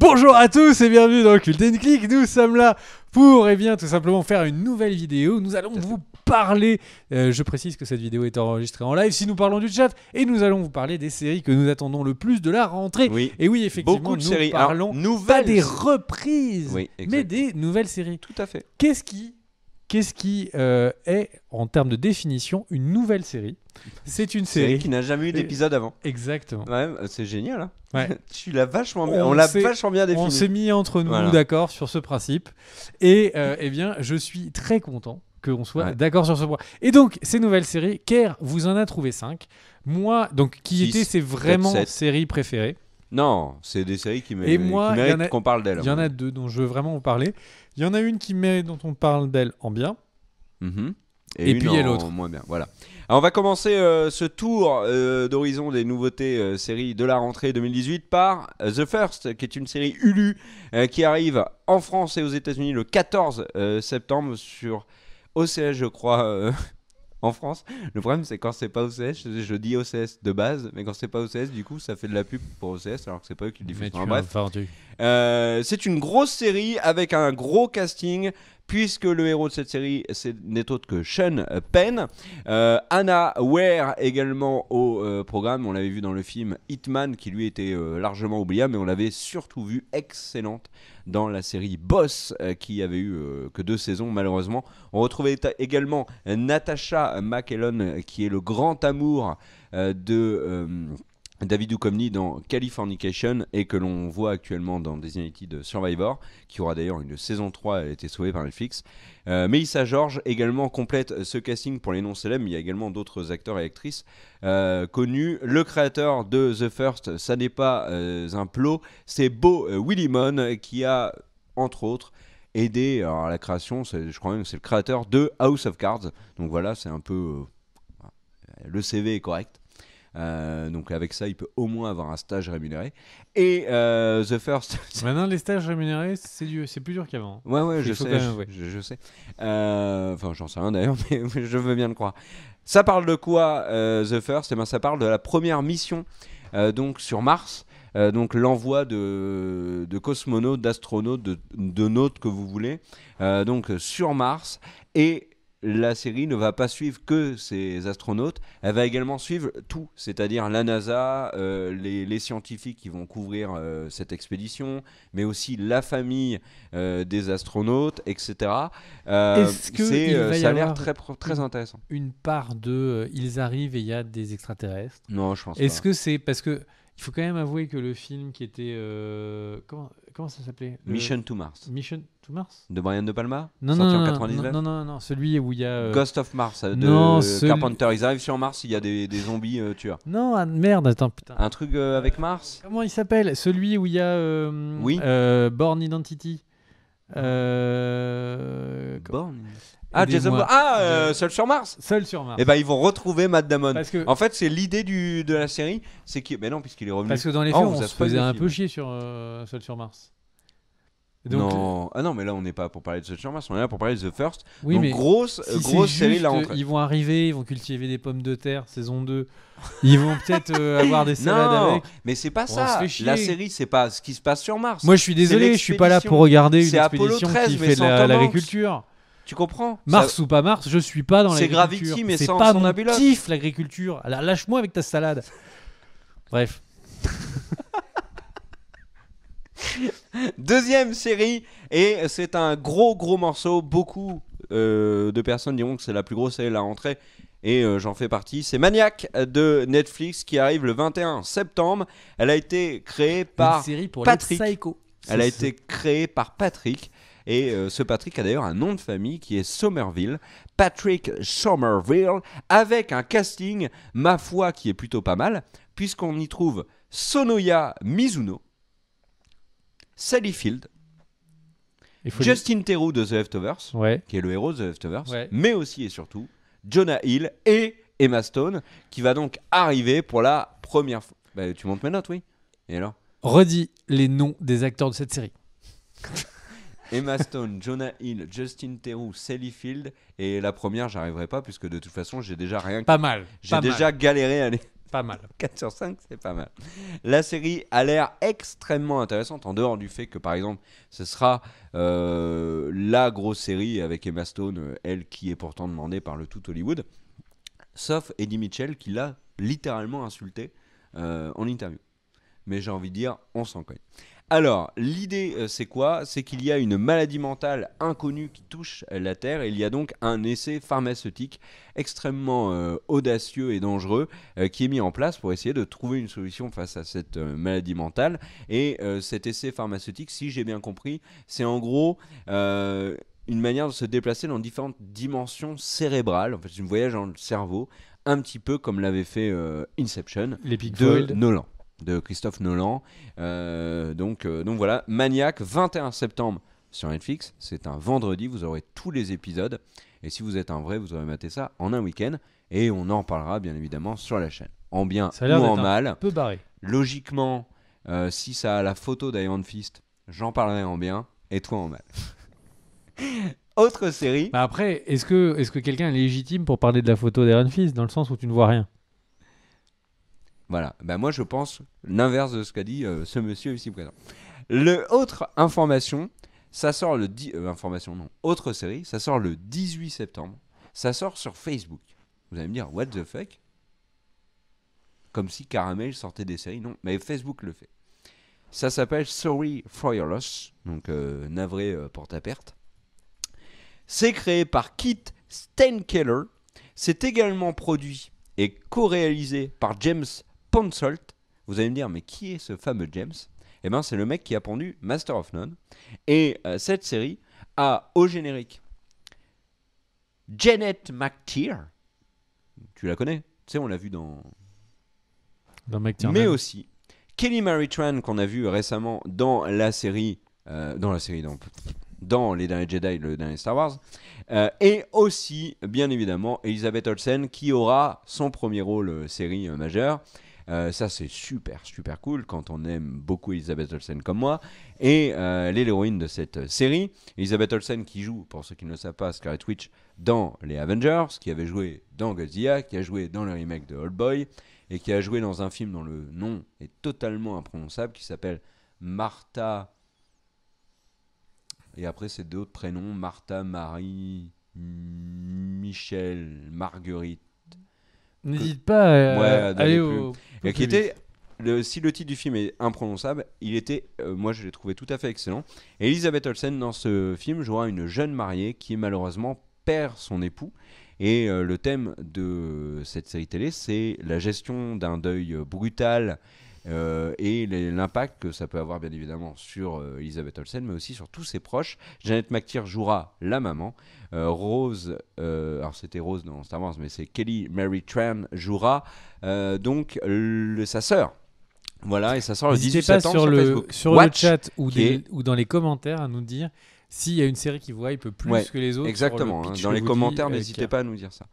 Bonjour à tous et bienvenue dans Cult Click. Nous sommes là pour, eh bien, tout simplement faire une nouvelle vidéo. Nous allons vous parler. euh, je précise que cette vidéo est enregistrée en live. Si nous parlons du chat et nous allons vous parler des séries que nous attendons le plus de la rentrée. Oui, Et oui, effectivement, beaucoup de nous séries. Alors, parlons pas des reprises, Oui, mais des nouvelles séries. Tout à fait. Qu'est-ce qui, qu'est-ce qui euh, est, en termes de définition, une nouvelle série? C'est une Série série. qui n'a jamais eu d'épisode avant. Exactement. Ouais, euh, c'est génial. Hein Ouais. tu l'as vachement On bien. On l'a vachement bien On défini. s'est mis entre nous Voilà. d'accord sur ce principe. Et euh, eh bien, je suis très content qu'on soit Ouais. d'accord sur ce point. Et donc, ces nouvelles séries, Kerr vous en a trouvé 5. Moi, donc, qui Six, étaient ses vraiment séries préférées Non, c'est des séries qui, Et moi, qui méritent qu'on parle d'elles. Il y en a deux dont je veux vraiment vous parler. Il y en a une qui mérite dont on parle d'elle en bien. Mhm. Et une puis il y a l'autre. Moins bien. Voilà. Alors, on va commencer euh, ce tour euh, d'horizon des nouveautés euh, séries de la rentrée 2018 par The First, qui est une série Hulu qui arrive en France et aux États-Unis le 14 euh, septembre sur OCS, je crois. En France, le problème c'est quand c'est pas OCS, je, je dis OCS de base, mais quand c'est pas OCS, du coup ça fait de la pub pour OCS alors que c'est pas eux qui le diffusent. Enfin, bref, euh, c'est une grosse série avec un gros casting, puisque le héros de cette série n'est autre que Sean Penn. Euh, Anna Ware également au euh, programme. On l'avait vu dans le film Hitman, qui lui était euh, largement oubliable, mais on l'avait surtout vu excellente dans la série Boss, qui avait eu que deux saisons malheureusement. On retrouvait également Natasha euh, qui est le grand amour de David Duchovny dans Californication et que l'on voit actuellement dans Designated Survivor, qui aura d'ailleurs une saison 3, elle a été sauvée par Netflix. Euh, Melissa George également complète ce casting pour les noms célèbres, il y a également d'autres acteurs et actrices euh, connus. Le créateur de The First, ça n'est pas euh, un plot, c'est Beau euh, Willimon qui a, entre autres, aidé à la création, je crois même que c'est le créateur de House of Cards. Donc voilà, c'est un peu... le CV est correct. Euh, donc avec ça, il peut au moins avoir un stage rémunéré. Et euh, The First, Maintenant, les stages rémunérés, c'est du- c'est plus dur qu'avant. ouais ouais, je sais, même je, je sais. Euh, Enfin, j'en sais rien d'ailleurs, mais je veux bien le croire. Ça parle de quoi euh, The First? Eh ben, ça parle de la première mission euh, donc sur Mars. Euh, donc l'envoi de, de cosmonautes, d'astronautes, de, de nautes que vous voulez, euh, donc sur Mars. Et la série ne va pas suivre que ces astronautes, elle va également suivre tout, c'est-à-dire la NASA, euh, les, les scientifiques qui vont couvrir euh, cette expédition, mais aussi la famille euh, des astronautes, etc. Est-ce que ça a l'air très, très intéressant. Une part de ils arrivent et il y a des extraterrestres? Non, je pense Est-ce que c'est parce que il faut quand même avouer que le film qui était euh, comment comment ça s'appelait Le- Mission to Mars Mission to Mars de Brian De Palma, Non sorti non en non, 99. non non non non celui où il y a euh, Ghost of Mars euh, de non, celui- Carpenter. Ils arrivent sur Mars, il y a des, des zombies euh, tueurs. non ah, merde attends putain Un truc avec Mars comment il s'appelle? Celui où il y a Oui. Born Identity Born. Ah, Jason Aidez-moi. Bourne. Ah, euh, Seul sur Mars Seul sur Mars Eh ben, ils vont retrouver Matt Damon. parce que En fait, c'est l'idée du, de la série, c'est qu'il. Mais non, puisqu'il est revenu. parce que dans les Oh, films on vous on a se spoilé faisait le un film. peu chier sur euh, Seul sur Mars donc non. Ah non, mais là, on n'est pas pour parler de Seul sur Mars, on est là pour parler de The First. oui Donc, mais grosse, Si euh, c'est grosse série juste, là entre. Ils vont arriver, ils vont cultiver des pommes de terre, saison 2. Ils vont peut-être euh, avoir des salades Non, avec. mais c'est pas On ça. se fait chier. La série, c'est pas ce qui se passe sur Mars. Moi, je suis désolé, je suis pas là pour regarder une C'est Apollo expédition 13, qui mais fait de sans la- Tom Hanks. l'agriculture. Tu comprends? Mars Ça- ou pas Mars, je suis pas dans C'est l'agriculture. Gravity, mais c'est pas sans mon kiff l'agriculture. Lâche-moi avec ta salade. Bref. Deuxième série, et c'est un gros gros morceau. Beaucoup euh, de personnes diront que c'est la plus grosse série de la rentrée, et euh, j'en fais partie. C'est Maniac de Netflix qui arrive le 21 septembre. Elle a été créée Une par. série pour Patrick. les. Elle a C'est- été créée par Patrick. Et euh, ce Patrick a d'ailleurs un nom de famille qui est Somerville, Patrick Somerville, avec un casting, ma foi, qui est plutôt pas mal, puisqu'on y trouve Sonoya Mizuno, Sally Field, Justin Theroux de The Leftovers, Ouais. qui est le héros de The Leftovers, Ouais. mais aussi et surtout Jonah Hill et Emma Stone, qui va donc arriver pour la première fois. Bah, tu montes mes notes, oui Et alors? Redis les noms des acteurs de cette série. Emma Stone, Jonah Hill, Justin Theroux, Sally Field. Et la première, j'arriverai pas, puisque de toute façon, j'ai déjà rien. Pas mal. J'ai déjà mal. galéré à les. Pas mal. 4 sur 5, c'est pas mal. La série a l'air extrêmement intéressante, en dehors du fait que, par exemple, ce sera euh, la grosse série avec Emma Stone, euh, elle qui est pourtant demandée par le tout Hollywood, sauf Eddie Mitchell qui l'a littéralement insulté euh, en interview. Mais j'ai envie de dire, on s'en cogne. Alors, l'idée, euh, c'est quoi? C'est qu'il y a une maladie mentale inconnue qui touche la Terre et il y a donc un essai pharmaceutique extrêmement euh, audacieux et dangereux euh, qui est mis en place pour essayer de trouver une solution face à cette maladie mentale. Et cet essai pharmaceutique, si j'ai bien compris, c'est en gros une manière de se déplacer dans différentes dimensions cérébrales. En fait, c'est un voyage dans le cerveau, un petit peu comme l'avait fait Inception de. Nolan, de Christophe Nolan. Euh, donc, euh, donc voilà, Maniac, 21 septembre sur Netflix. C'est un vendredi, vous aurez tous les épisodes. Et si vous êtes un vrai, vous aurez maté ça en un week-end. Et on en parlera bien évidemment sur la chaîne. En bien Ça a l'air ou en d'être un mal. peu barré. Logiquement, euh, si ça a la photo d'Iron Fist, j'en parlerai en bien. Et toi en mal. Autre série. Bah après, est-ce que, est que quelqu'un est légitime pour parler de la photo d'Aaron Fils dans le sens où tu ne vois rien? Voilà, ben moi je pense l'inverse de ce qu'a dit euh, ce monsieur ici présent. Le autre information, ça sort le 10 euh, information non, autre série, ça sort le 18 septembre. Ça sort sur Facebook. Vous allez me dire what the fuck? Comme si Caramel sortait des séries, non, mais Facebook le fait. Ça s'appelle Sorry for Your Loss, donc euh, navré pour ta perte. C'est créé par Kit Steinkeller. C'est également produit et co-réalisé par James Ponsolt. Vous allez me dire, mais qui est ce fameux James? Eh bien, c'est le mec qui a pondu Master of None. Et euh, cette série a au générique Janet McTeer. Tu la connais? Tu sais, on l'a vu dans dans Mike mais aussi Kelly Mary Tran qu'on a vu récemment dans la série, euh, dans la série, dans, dans les derniers Jedi, le dernier Star Wars, Euh, et aussi bien évidemment Elizabeth Olsen qui aura son premier rôle série majeure. Euh, ça c'est super super cool quand on aime beaucoup Elizabeth Olsen comme moi. Et euh, elle est l'héroïne de cette euh, série. Elizabeth Olsen qui joue, pour ceux qui ne le savent pas, Scarlet Witch dans les Avengers, qui avait joué dans Godzilla, qui a joué dans le remake de Old Boy, et qui a joué dans un film dont le nom est totalement imprononçable, qui s'appelle Martha. Et après, c'est d'autres prénoms Martha, Marie, Michel, Marguerite. N'hésite pas à Ouais, à d'aller aller plus. au. Et au qui plus était. Le, si le titre du film est imprononçable, il était, euh, moi je l'ai trouvé tout à fait excellent. Et Elisabeth Olsen dans ce film jouera une jeune mariée qui malheureusement perd son époux. Et euh, le thème de cette série télé, c'est la gestion d'un deuil brutal euh, et l'impact que ça peut avoir bien évidemment sur euh, Elisabeth Olsen, mais aussi sur tous ses proches. Janet McTeer jouera la maman. Euh, Rose, alors c'était Rose dans Star Wars, mais c'est Kelly Mary Tran jouera donc le- sa sœur. Voilà, et ça sort le N'hésitez 18 pas septembre sur, sur, le, Facebook. sur le chat ou, qui des- est- ou dans les commentaires à nous dire s'il y a une série qui vous hype plus Ouais, que les autres. Exactement, le hein, pitch dans les commentaires, euh, n'hésitez pas à nous dire ça.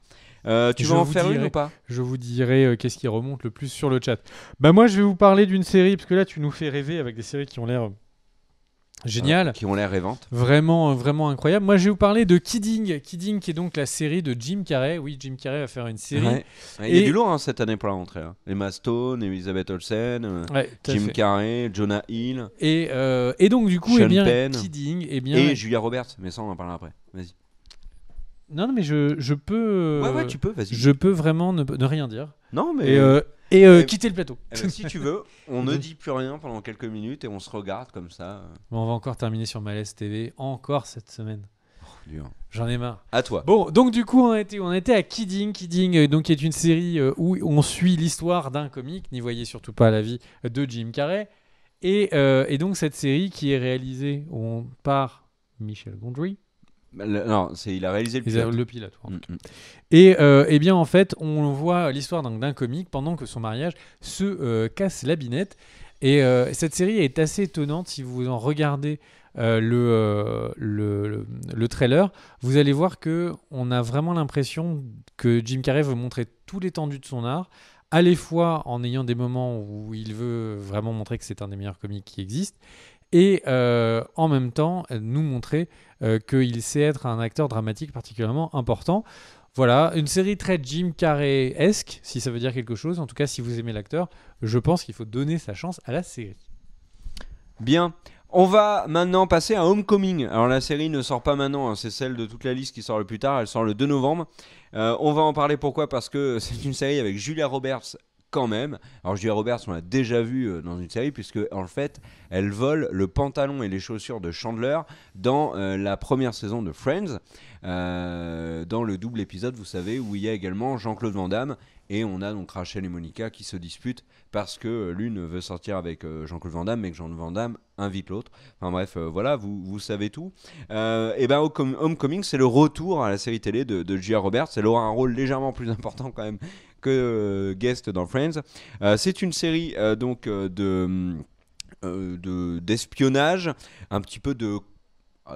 Euh, tu vas en faire une ou pas? Je vous dirai euh, qu'est-ce qui remonte le plus sur le chat. Bah moi je vais vous parler d'une série parce que là tu nous fais rêver avec des séries qui ont l'air Euh, Qui ont l'air rêvantes. Vraiment, vraiment incroyable. Moi, je vais vous parler de Kidding. Kidding, qui est donc la série de Jim Carrey. Oui, Jim Carrey va faire une série. Ouais. Ouais, Il y a du lourd hein, cette année pour la rentrée. hein. Emma Stone, Elizabeth Olsen, euh, Ouais, Jim. Carrey, Jonah Hill Et, euh, et donc, du coup, Sean eh bien, Penn. Kidding, eh bien. et Julia Roberts. Mais ça, on en parlera après. Vas-y. Non, non, mais je, je peux. ouais, ouais, tu peux, vas-y. Je peux vraiment ne, ne rien dire. Non, mais. Et, euh, et euh, eh, quitter le plateau. eh ben, si tu veux, on ne dit plus rien pendant quelques minutes et on se regarde comme ça. Bon, on va encore terminer sur Malaise TV. Encore cette semaine. dur. J'en ai marre. À toi. Bon, donc du coup, on été, on été à Kidding. Kidding, euh, donc, qui est une série euh, où on suit l'histoire d'un comique. N'y voyez surtout pas la vie de Jim Carrey. Et, euh, et donc, cette série qui est réalisée on, par Michel Gondry. Le- non, c'est il a réalisé le pilote. Le pilote. en Mm, mm. Et, euh, eh bien, en fait, on voit l'histoire d'un d'un comique pendant que son mariage se euh, casse la binette. Et euh, cette série est assez étonnante si vous en regardez le, le, le- le trailer. Vous allez voir que on a vraiment l'impression que Jim Carrey veut montrer tout l'étendue de son art, à la fois en ayant des moments où il veut vraiment montrer que c'est un des meilleurs comiques qui existent, et euh, en même temps nous montrer euh, qu'il sait être un acteur dramatique particulièrement important. Voilà, une série très Jim Carrey-esque, si ça veut dire quelque chose. En tout cas, si vous aimez l'acteur, je pense qu'il faut donner sa chance à la série. Bien. On va maintenant passer à Homecoming. Alors la série ne sort pas maintenant, hein, c'est celle de toute la liste qui sort le plus tard, elle sort le 2 novembre. Euh, on va en parler pourquoi? Parce que c'est une série avec Julia Roberts même. Alors Julia Roberts, on l'a déjà vu euh, dans une série puisque en fait, elle vole le pantalon et les chaussures de Chandler dans euh, la première saison de Friends, euh, dans le double épisode, vous savez, où il y a également Jean-Claude Van Damme et on a donc Rachel et Monica qui se disputent parce que l'une veut sortir avec Jean-Claude Van Damme mais que Jean-Claude Van Damme invite l'autre. Enfin bref, voilà, vous, vous savez tout. Et ben Homecom- Homecoming, c'est le retour à la série télé de, de Julia Roberts. Elle aura un rôle légèrement plus important quand même euh, guest dans Friends. Euh, c'est une série euh, donc de de- d'espionnage, un petit peu de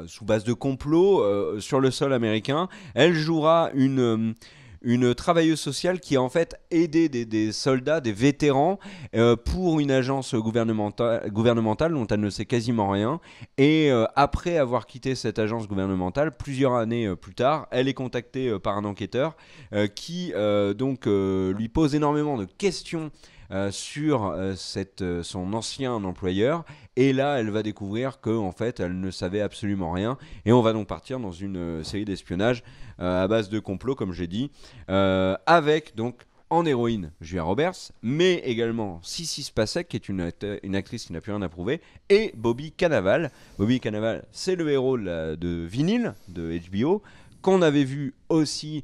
sous base de complot sur le sol américain. Elle jouera une une travailleuse sociale qui a en fait aidé des, soldats, des vétérans, euh, pour une agence gouvernementale, gouvernementale dont elle ne sait quasiment rien. Et euh, après avoir quitté cette agence gouvernementale, plusieurs années euh, plus tard, elle est contactée par un enquêteur qui donc lui pose énormément de questions euh, sur euh, euh, son ancien employeur. Et là, elle va découvrir que en fait, elle ne savait absolument rien. Et on va donc partir dans une série d'espionnage à base de complot, comme j'ai dit, avec donc en héroïne Julia Roberts, mais également Sissy Spacek, qui est une, une actrice qui n'a plus rien à prouver, et Bobby Cannavale. Bobby Cannavale, c'est le héros de, Vinyl de HBO, qu'on avait vu aussi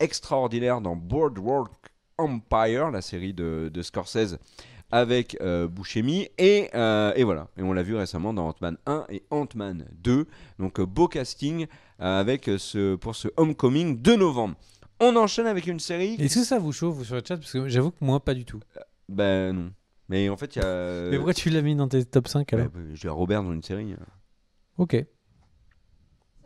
extraordinaire dans Boardwalk Empire, la série de, de Scorsese avec euh, Buscemi. Et, euh, et voilà. Et on l'a vu récemment dans Ant-Man 1 et Ant-Man 2 donc euh, beau casting euh, avec ce pour ce Homecoming de novembre. On enchaîne avec une série Est-ce que ça vous chauffe vous, sur le chat? Parce que j'avoue que moi, pas du tout. ben non. Mais en fait il y a Mais pourquoi tu l'as mis dans tes top 5 alors? bah, j'ai Robert dans une série euh, Ok.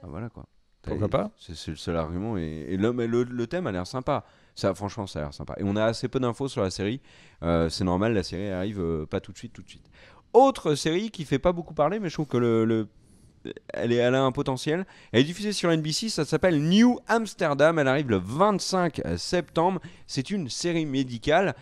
ah, voilà quoi. Pourquoi pas? c'est le seul argument et, et le, mais le, le thème a l'air sympa ça franchement ça a l'air sympa. Et on a assez peu d'infos sur la série. Euh, c'est normal la série arrive euh, pas tout de suite tout de suite. Autre série qui fait pas beaucoup parler mais je trouve que le, le- elle, est, elle a un potentiel. Elle est diffusée sur NBC ça s'appelle New Amsterdam. Elle arrive le 25 septembre. C'est une série médicale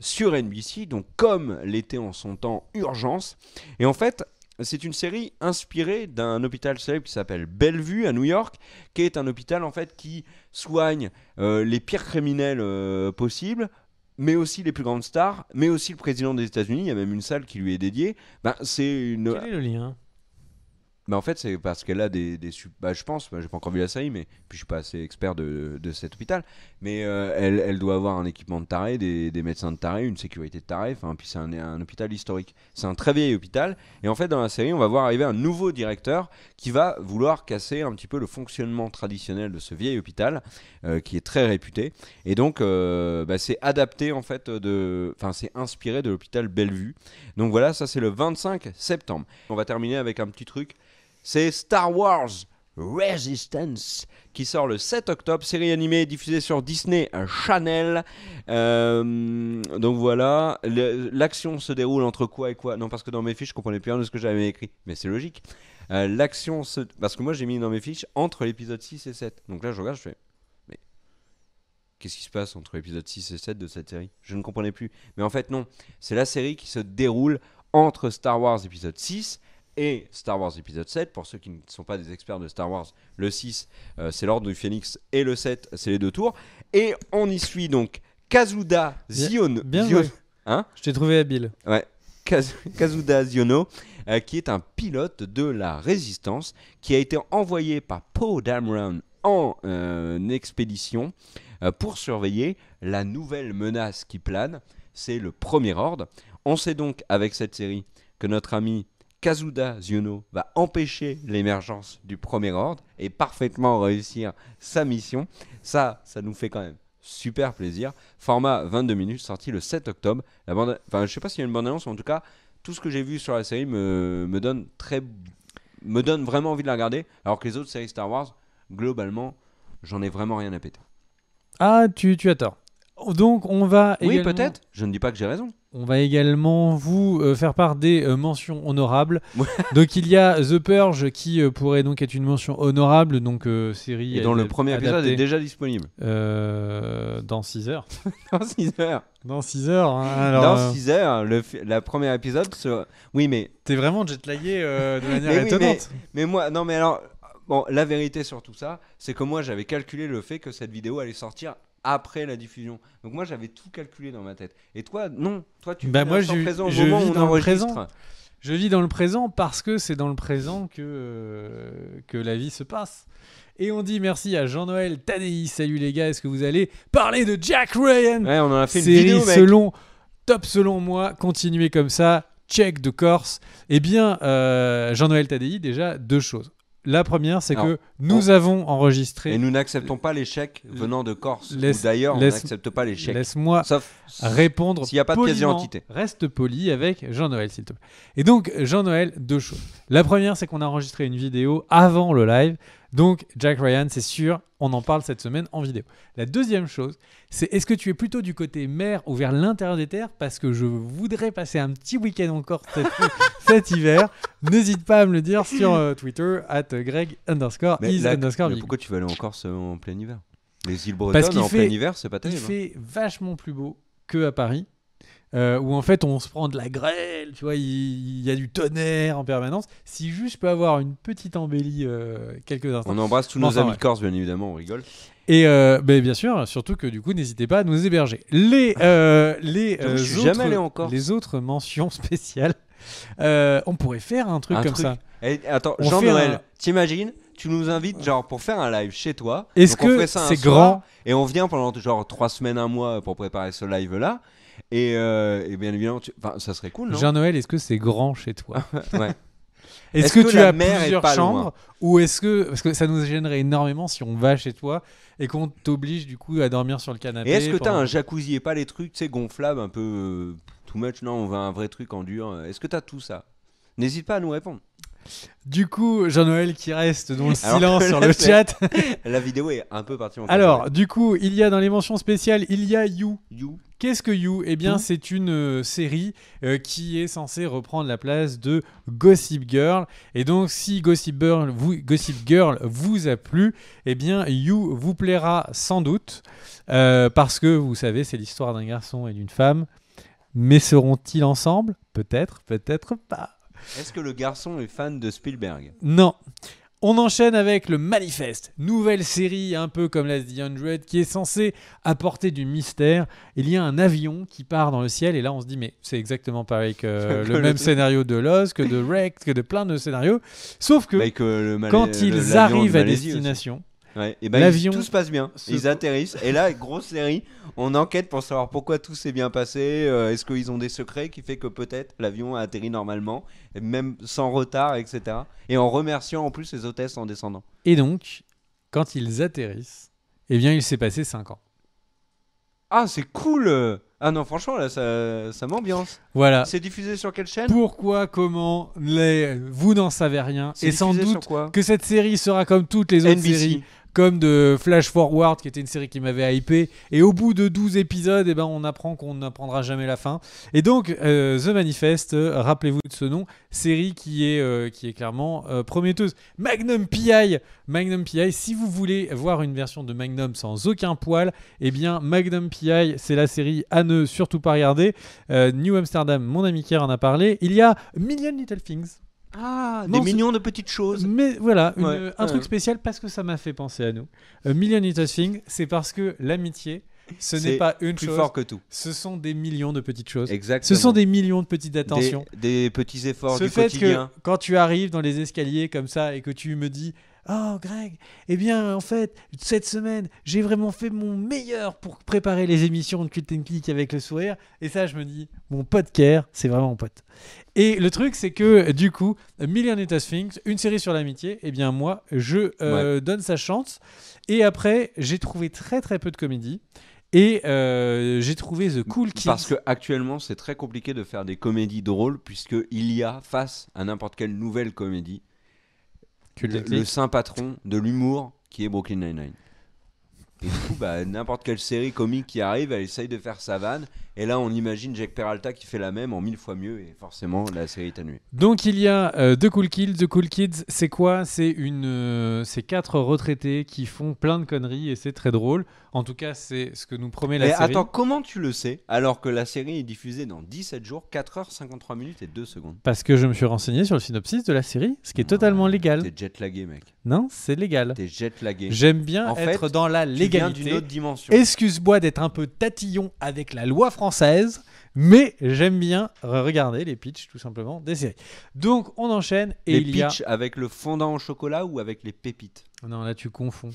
sur NBC donc comme l'était en son temps Urgence. Et en fait c'est une série inspirée d'un hôpital célèbre qui s'appelle Bellevue à New York qui est un hôpital en fait qui soigne euh, les pires criminels euh, possibles, mais aussi les plus grandes stars, mais aussi le président des États-Unis. Il y a même une salle qui lui est dédiée. Ben, c'est une. Quel est le lien? Ben, en fait, c'est parce qu'elle a des, des ben, je pense, ben, j'ai pas encore vu la série, mais puis je suis pas assez expert de, de cet hôpital. Mais euh, elle, elle doit avoir un équipement de taré, des, des médecins de taré, une sécurité de taré. Enfin, puis c'est un, un hôpital historique. C'est un très vieil hôpital. Et en fait, dans la série, on va voir arriver un nouveau directeur qui va vouloir casser un petit peu le fonctionnement traditionnel de ce vieil hôpital, euh, qui est très réputé. Et donc, euh, bah, c'est adapté en fait de, enfin, c'est inspiré de l'hôpital Bellevue. Donc voilà, ça c'est le 25 septembre. On va terminer avec un petit truc. C'est Star Wars Resistance qui sort le 7 octobre, série animée diffusée sur Disney Channel. Euh, donc voilà, l'action se déroule entre quoi et quoi? Non, parce que dans mes fiches, je comprenais plus rien de ce que j'avais écrit, mais c'est logique. Euh, l'action se. Parce que moi, j'ai mis dans mes fiches entre l'épisode 6 et 7. Donc là, je regarde, je fais. Mais. Qu'est-ce qui se passe entre l'épisode 6 et 7 de cette série? Je ne comprenais plus. Mais en fait, non. C'est la série qui se déroule entre Star Wars épisode 6 et Star Wars épisode 7. Pour ceux qui ne sont pas des experts de Star Wars, le 6, euh, c'est l'ordre du Phénix et le 7, c'est les deux tours. Et on y suit donc Kazuda Zion. bien Zion- joué. Hein Je t'ai trouvé habile. Kaz- Kazuda Ziono, euh, qui est un pilote de la résistance, qui a été envoyé par Poe Dameron en euh, expédition pour surveiller la nouvelle menace qui plane. C'est le premier ordre. On sait donc avec cette série que notre ami Kazuda Ziono va empêcher l'émergence du premier ordre et parfaitement réussir sa mission. Ça, ça nous fait quand même super plaisir. Format 22 minutes, sorti le 7 octobre. La bande, enfin, je sais pas s'il y a une bande annonce, mais en tout cas, tout ce que j'ai vu sur la série me, me donne très, me donne vraiment envie de la regarder. Alors que les autres séries Star Wars, globalement, j'en ai vraiment rien à péter. Ah, tu, tu as tort. Donc, on va Oui, également- peut-être. Je ne dis pas que j'ai raison. On va également vous euh, faire part des euh, mentions honorables. Ouais. donc il y a The Purge qui euh, pourrait donc être une mention honorable, donc série Et dont le premier épisode est déjà disponible. dans 6 heures. Dans 6 heures. Dans 6 heures. hein, alors, Dans euh, 6 heures, le, la première épisode. se- Oui, mais, T'es vraiment jetlagué de manière Mais oui, étonnante. mais moi, non, mais alors, bon, la vérité sur tout ça, c'est que moi, j'avais calculé le fait que cette vidéo allait sortir après la diffusion. Donc moi, j'avais tout calculé dans ma tête. Et toi, non. Toi, tu Bah, vis moi, je- présent au je moment vis où on dans le présent. Je vis dans le présent parce que c'est dans le présent que, euh, que la vie se passe. Et on dit merci à Jean-Noël Tadei. Salut les gars, est-ce que vous allez parler de Jack Ryan? Ouais, on en a fait une Série vidéo, mec. selon, top selon moi, continuez comme ça, check de Corse. Eh bien, euh, Jean-Noël Tadei, déjà, deux choses. La première, c'est que nous avons enregistré. Et nous n'acceptons pas les chèques venant de Corse. Laisse- D'ailleurs, on n'accepte pas les chèques. Laisse-moi répondre s'il n'y a pas de d'identité. Reste poli avec Jean-Noël, s'il te plaît. Et donc, Jean-Noël, deux choses. La première, c'est qu'on a enregistré une vidéo avant le live. Donc, Jack Ryan, c'est sûr, on en parle cette semaine en vidéo. La deuxième chose, c'est est-ce que tu es plutôt du côté mer ou vers l'intérieur des terres? Parce que je voudrais passer un petit week-end encore cet, cet hiver. N'hésite pas à me le dire sur euh, Twitter, at Greg underscore Mais, is underscore mais pourquoi tu vas aller en Corse euh, en plein hiver? Les îles bretonnes en fait- plein hiver, c'est pas Il terrible. hein. fait vachement plus beau que à Paris, euh, où en fait on se prend de la grêle, tu vois, il, il y a du tonnerre en permanence. Si juste je peux avoir une petite embellie euh, quelques instants. On embrasse tous nos enfin, amis ouais. corse, bien évidemment, on rigole. Et euh, ben, bien sûr, surtout que du coup, n'hésitez pas à nous héberger. Les, euh, les, J'avoue, euh, je suis autres, jamais allé en Corse. les autres mentions spéciales, euh, on pourrait faire un truc Un comme truc. ça. Eh, attends, On fait Jean-Noël, un- t'imagines Tu nous invites genre pour faire un live chez toi. Est-ce Donc, on que ferait ça un c'est soir, grand? Et on vient pendant genre trois semaines, un mois pour préparer ce live là. Et, euh, et bien évidemment, tu- enfin, ça serait cool, non? Jean-Noël, est-ce que c'est grand chez toi? Ouais. Est-ce que, que tu as plusieurs chambres loin? ou est-ce que parce que ça nous gênerait énormément si on va chez toi et qu'on t'oblige du coup à dormir sur le canapé Et est-ce que t'as pendant- un jacuzzi et pas les trucs, tu sais, gonflables, un peu euh, too much? Non, on veut un vrai truc en dur. Est-ce que t'as tout ça? N'hésite pas à nous répondre. Du coup, Jean-Noël qui reste dans le Alors silence sur le chat. La vidéo est un peu partie en Alors, du coup, il y a dans les mentions spéciales, il y a You. You. Qu'est-ce que You? Eh bien, c'est une euh, série euh, qui est censée reprendre la place de Gossip Girl. Et donc, si Gossip Girl vous, Gossip Girl vous a plu, eh bien, You vous plaira sans doute. Euh, parce que, vous savez, c'est l'histoire d'un garçon et d'une femme. Mais seront-ils ensemble? Peut-être, peut-être pas. Est-ce que le garçon est fan de Spielberg Non. On enchaîne avec le Manifeste, nouvelle série un peu comme la The 100 qui est censée apporter du mystère. Il y a un avion qui part dans le ciel et là on se dit mais c'est exactement pareil que Que le même scénario de Lost, que de Wrecked, que de plein de scénarios. Sauf que le Malais- quand ils arrivent à destination, Ouais, et ben L'avion ils- tout se passe bien. se- Ils atterrissent. Et là, grosse série, on enquête pour savoir pourquoi tout s'est bien passé. euh, Est-ce qu'ils ont des secrets qui fait que peut-être l'avion a atterri normalement, et même sans retard, etc. Et en remerciant en plus les hôtesses en descendant. et donc quand ils atterrissent, eh bien il s'est passé 5 ans. Ah, c'est cool euh. Ah non, franchement, là, ça, ça m'ambiance. Voilà. C'est diffusé sur quelle chaîne? Pourquoi, comment, les... vous n'en savez rien. C'est Et sans diffusé doute quoi? que cette série sera comme toutes les autres NBC. séries, comme de Flash Forward, qui était une série qui m'avait hypé. Et au bout de 12 épisodes, eh ben, on apprend qu'on n'apprendra jamais la fin. Et donc, euh, The Manifest, euh, rappelez-vous de ce nom, série qui est, euh, qui est clairement prometteuse. Magnum PI, Magnum PI, si vous voulez voir une version de Magnum sans aucun poil, eh bien, Magnum PI, c'est la série à ne surtout pas regarder. New Amsterdam, mon ami Kier en a parlé. Il y a Million Little Things. Ah, des millions de petites choses. Mais voilà, une- Ouais, un ouais. truc spécial parce que ça m'a fait penser à nous. A Million Little Things, c'est parce que l'amitié, ce n'est pas une Plus chose, fort que tout. ce sont des millions de petites choses. Exactement. Ce sont des millions de petites Des- attentions. Des, petits efforts Ce du fait quotidien. que quand tu arrives dans les escaliers comme ça et que tu me dis Oh Greg, eh bien en fait, cette semaine, j'ai vraiment fait mon meilleur pour préparer les émissions de Cult and Click avec le sourire. Et ça, je me dis, mon pote Care, c'est vraiment mon pote. Et le truc, c'est que du coup, Million Little Things, une série sur l'amitié, eh bien moi, je euh, donne sa chance. Et après, j'ai trouvé très très peu de comédie. Et euh, j'ai trouvé The Cool Kids. Parce que actuellement, c'est très compliqué de faire des comédies drôles puisque il y a face à n'importe quelle nouvelle comédie le, saint patron de l'humour qui est Brooklyn Nine-Nine. Et du coup, bah, n'importe quelle série comique qui arrive, elle essaye de faire sa vanne. Et là, on imagine Jack Peralta qui fait la même en mille fois mieux. Et forcément, la série est annulée. Donc il y a euh, The Cool Kids. The Cool Kids, c'est quoi? C'est une, euh, c'est quatre retraités qui font plein de conneries et c'est très drôle. En tout cas, c'est ce que nous promet la Mais série. attends, comment tu le sais alors que la série est diffusée dans 17 jours, 4 heures, 53 minutes et 2 secondes? Parce que je me suis renseigné sur le synopsis de la série, ce qui est totalement légal. T'es jetlagué, mec. Non, c'est légal. T'es jetlagué. J'aime bien En fait, être dans la légalité. d'une autre dimension. Excuse-moi d'être un peu tatillon avec la loi française, mais j'aime bien re- regarder les pitchs tout simplement des séries. Donc on enchaîne et les il y a. pitchs avec le fondant au chocolat ou avec les pépites? Non, là tu confonds.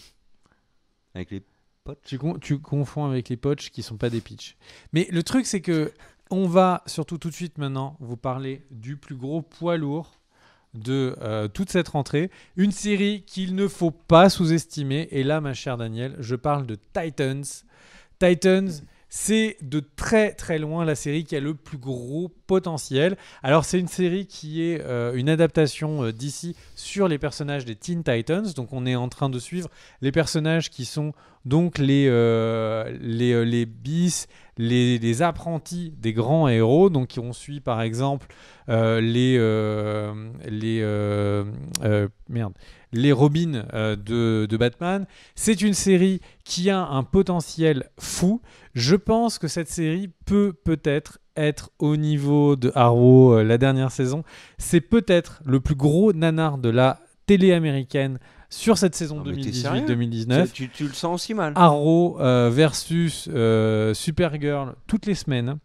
Avec les potes Tu, con- tu confonds avec les poches qui sont pas des pitchs. Mais le truc c'est que on va surtout tout de suite maintenant vous parler du plus gros poids lourd de euh, toute cette rentrée. Une série qu'il ne faut pas sous-estimer. Et là, ma chère Danielle, je parle de Titans. Titans, c'est de très très loin la série qui a le plus gros potentiel. Alors c'est une série qui est euh, une adaptation euh, d'ici sur les personnages des Teen Titans. Donc on est en train de suivre les personnages qui sont donc les, euh, les, les bis, les, apprentis des grands héros. Donc on suit par exemple les, les, merde, les Robins de Batman. C'est une série qui a un potentiel fou. Je pense que cette série peut peut-être être au niveau de Arrow euh, la dernière saison. C'est peut-être le plus gros nanar de la télé américaine sur cette saison Non, mais t'es sérieux 2018-2019. tu, tu le sens aussi mal. Arrow euh, versus euh, Supergirl toutes les semaines.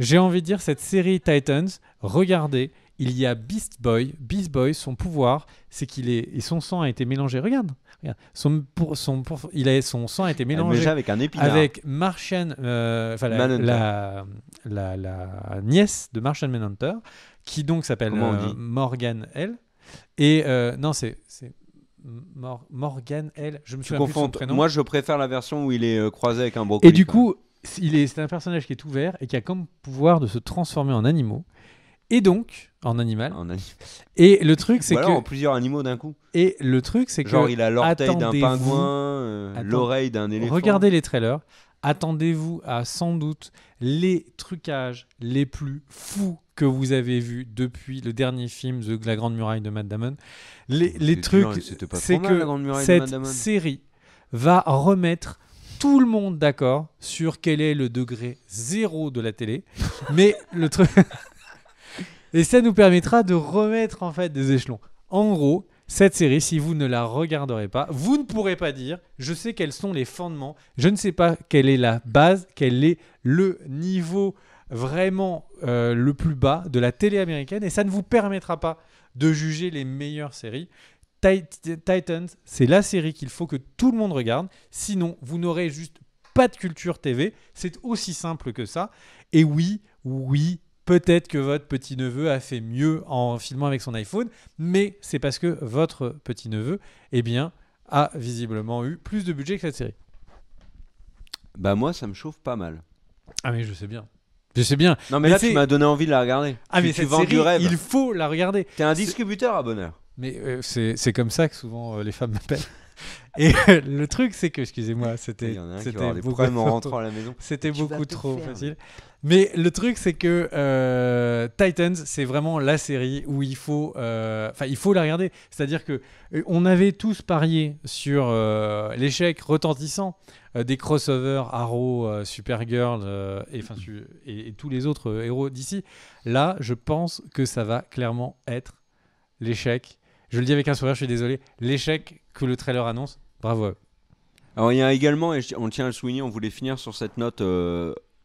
J'ai envie de dire cette série Titans, regardez, il y a Beast Boy. Beast Boy, son pouvoir, c'est qu'il est et son sang a été mélangé. Regarde, regarde. Son, pour, son, pour- il a, son sang a été mélangé avec un épinard. avec Martian, euh, la, Manhunter. la, la- la nièce de Martian Manhunter, qui donc s'appelle euh, Morgan L. Et euh, non, c'est c'est Mor- Morgan L. Je me son confonds. Moi, je préfère la version où il est euh, croisé avec un brocoli. Et du coup, il est, c'est un personnage qui est ouvert et qui a comme pouvoir de se transformer en animaux. Et donc, en animal. En ani- Et le truc, c'est alors que. en plusieurs animaux d'un coup. Et le truc, c'est que. Genre, il a l'orteil d'un pingouin, euh, Attends- l'oreille d'un éléphant. Regardez les trailers. Attendez-vous à sans doute les trucages les plus fous que vous avez vus depuis le dernier film The La Grande Muraille de Matt Damon. Les, les trucs, c'est que cette série va remettre tout le monde d'accord sur quel est le degré zéro de la télé. Mais le truc. Et ça nous permettra de remettre en fait des échelons. En gros, cette série, si vous ne la regarderez pas, vous ne pourrez pas dire je sais quels sont les fondements, je ne sais pas quelle est la base, quel est le niveau vraiment euh, le plus bas de la télé américaine et ça ne vous permettra pas de juger les meilleures séries. Tit- Titans, c'est la série qu'il faut que tout le monde regarde, sinon vous n'aurez juste pas de culture TV. C'est aussi simple que ça. Et oui, oui, peut-être que votre petit-neveu a fait mieux en filmant avec son iPhone, mais c'est parce que votre petit-neveu, eh bien, a visiblement eu plus de budget que cette série. Bah, moi, ça me chauffe pas mal. Ah mais je sais bien. Je sais bien. Non, mais, Mais là, tu m'as donné envie de la regarder. Ah tu, mais tu cette vends série, du rêve. il faut la regarder. T'es un distributeur à bonheur. Mais euh, c'est c'est comme ça que souvent euh, les femmes m'appellent. Et euh, le truc, c'est que, excusez-moi, c'était Il y en a un qui c'était va avoir des beaucoup en trop- rentrant à la maison. C'était beaucoup trop faire, facile. Mais le truc, c'est que euh, Titans, c'est vraiment la série où il faut, euh, enfin, il faut la regarder. C'est-à-dire que euh, on avait tous parié sur l'échec retentissant des crossovers Arrow, Supergirl et, et, et tous les autres héros d'ici. Là, je pense que ça va clairement être l'échec. Je le dis avec un sourire, je suis désolé. L'échec que le trailer annonce. Bravo. Alors il y a également, et on tient à le souligner, on voulait finir sur cette note,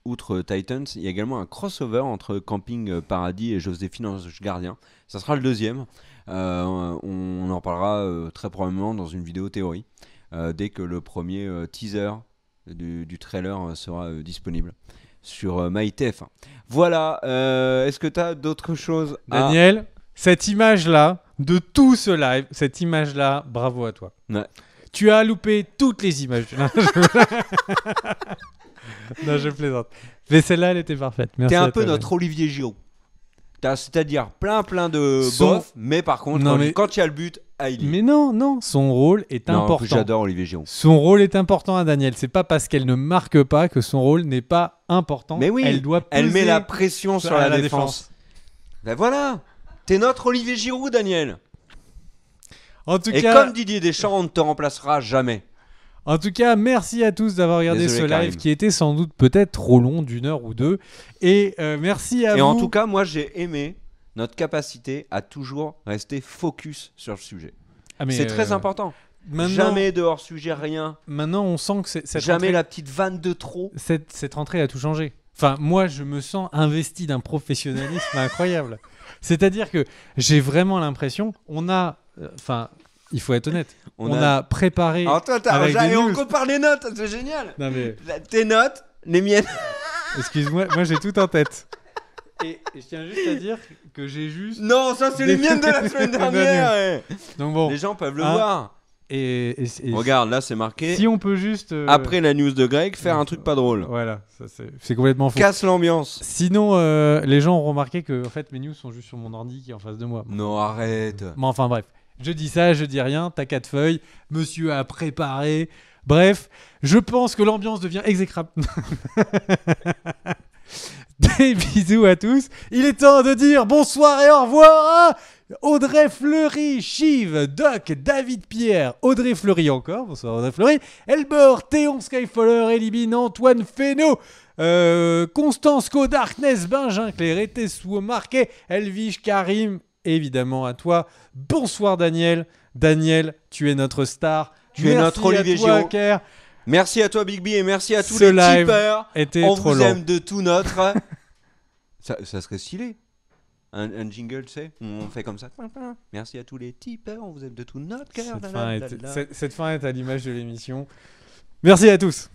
outre Titans, il y a également un crossover entre Camping euh, Paradis et Joséphine Ange Gardien. Ça sera le deuxième. Euh, on en parlera euh, très probablement dans une vidéo théorie, euh, dès que le premier teaser du, du trailer sera disponible sur MyTF1. Voilà, est-ce que tu as d'autres choses à- Daniel, cette image-là, de tout ce live, cette image-là, bravo à toi. Ouais. Tu as loupé toutes les images. Non, je, plaisante. Mais celle-là, elle était parfaite. Merci T'es un peu notre Olivier Giraud. T'as- C'est-à-dire plein plein de Son- bof, mais par contre, Non, quand- mais- quand il y a le but, Heidi. Mais non, non, son rôle est Non, en plus, important. J'adore Olivier Giroud. Son rôle est important à Daniel. C'est pas parce qu'elle ne marque pas que son rôle n'est pas important. Mais oui, elle doit Elle peser met la pression sur à la, défense. Ben voilà, t'es notre Olivier Giroud, Daniel. En tout Et cas, comme Didier Deschamps, on ne te remplacera jamais. En tout cas, merci à tous d'avoir regardé Désolé, ce live Karim. qui était sans doute peut-être trop long, d'une heure ou deux. Et euh, merci à Et vous. en tout cas, moi, j'ai aimé notre capacité à toujours rester focus sur le sujet. Ah, mais, C'est très euh, important. Maintenant, Jamais de hors sujet, rien. maintenant, on sent que c'est- cette, Jamais rentrée, la petite vanne de trop. cette, cette rentrée a tout changé. Enfin, moi, je me sens investi d'un professionnalisme incroyable. C'est-à-dire que j'ai vraiment l'impression, on a, euh, enfin, il faut être honnête, on, a... préparé. Alors toi, t'as- avec des et on news. compare les notes, c'est génial. Non mais, Tes notes, les miennes. excuse-moi, moi j'ai tout en tête. Et, et je tiens juste à dire que j'ai juste. Non, ça c'est les miennes de la semaine dernière. eh. Donc bon. Les gens peuvent le Ah, voir. Et, et- et- Regarde, là c'est marqué. si on peut juste. euh, Après la news de Greg, faire un truc pas drôle. Voilà, ça, c'est c'est complètement faux. Casse l'ambiance. Sinon, euh, les gens ont remarqué que en fait, mes news sont juste sur mon ordi qui est en face de moi. Non, arrête. Mais enfin, bref. Je dis ça, je dis rien. T'as quatre feuilles. Monsieur a préparé. Bref, je pense que l'ambiance devient exécrable. Des bisous à tous. Il est temps de dire bonsoir et au revoir à Audrey Fleury, Chive, Doc, David Pierre, Audrey Fleury encore, bonsoir Audrey Fleury, Elbor, Théon Skyfaller, Elibine, Antoine Fesneau, euh, Constance Co, Darkness, Benjamin Claire, Tessou, Marquet, Elvige, Karim, évidemment à toi. Bonsoir Daniel. Daniel, tu es notre star. Tu es notre Olivier à toi. Merci à toi Big B et merci à tous Ce les live tipeurs. Était On trop vous long. aime de tout notre. ça, ça serait stylé. Un, un jingle, tu sais, on fait comme ça. Merci à tous les tipeurs, on vous aime de tout notre cœur. Cette cette- cette fin est à l'image de l'émission. Merci à tous.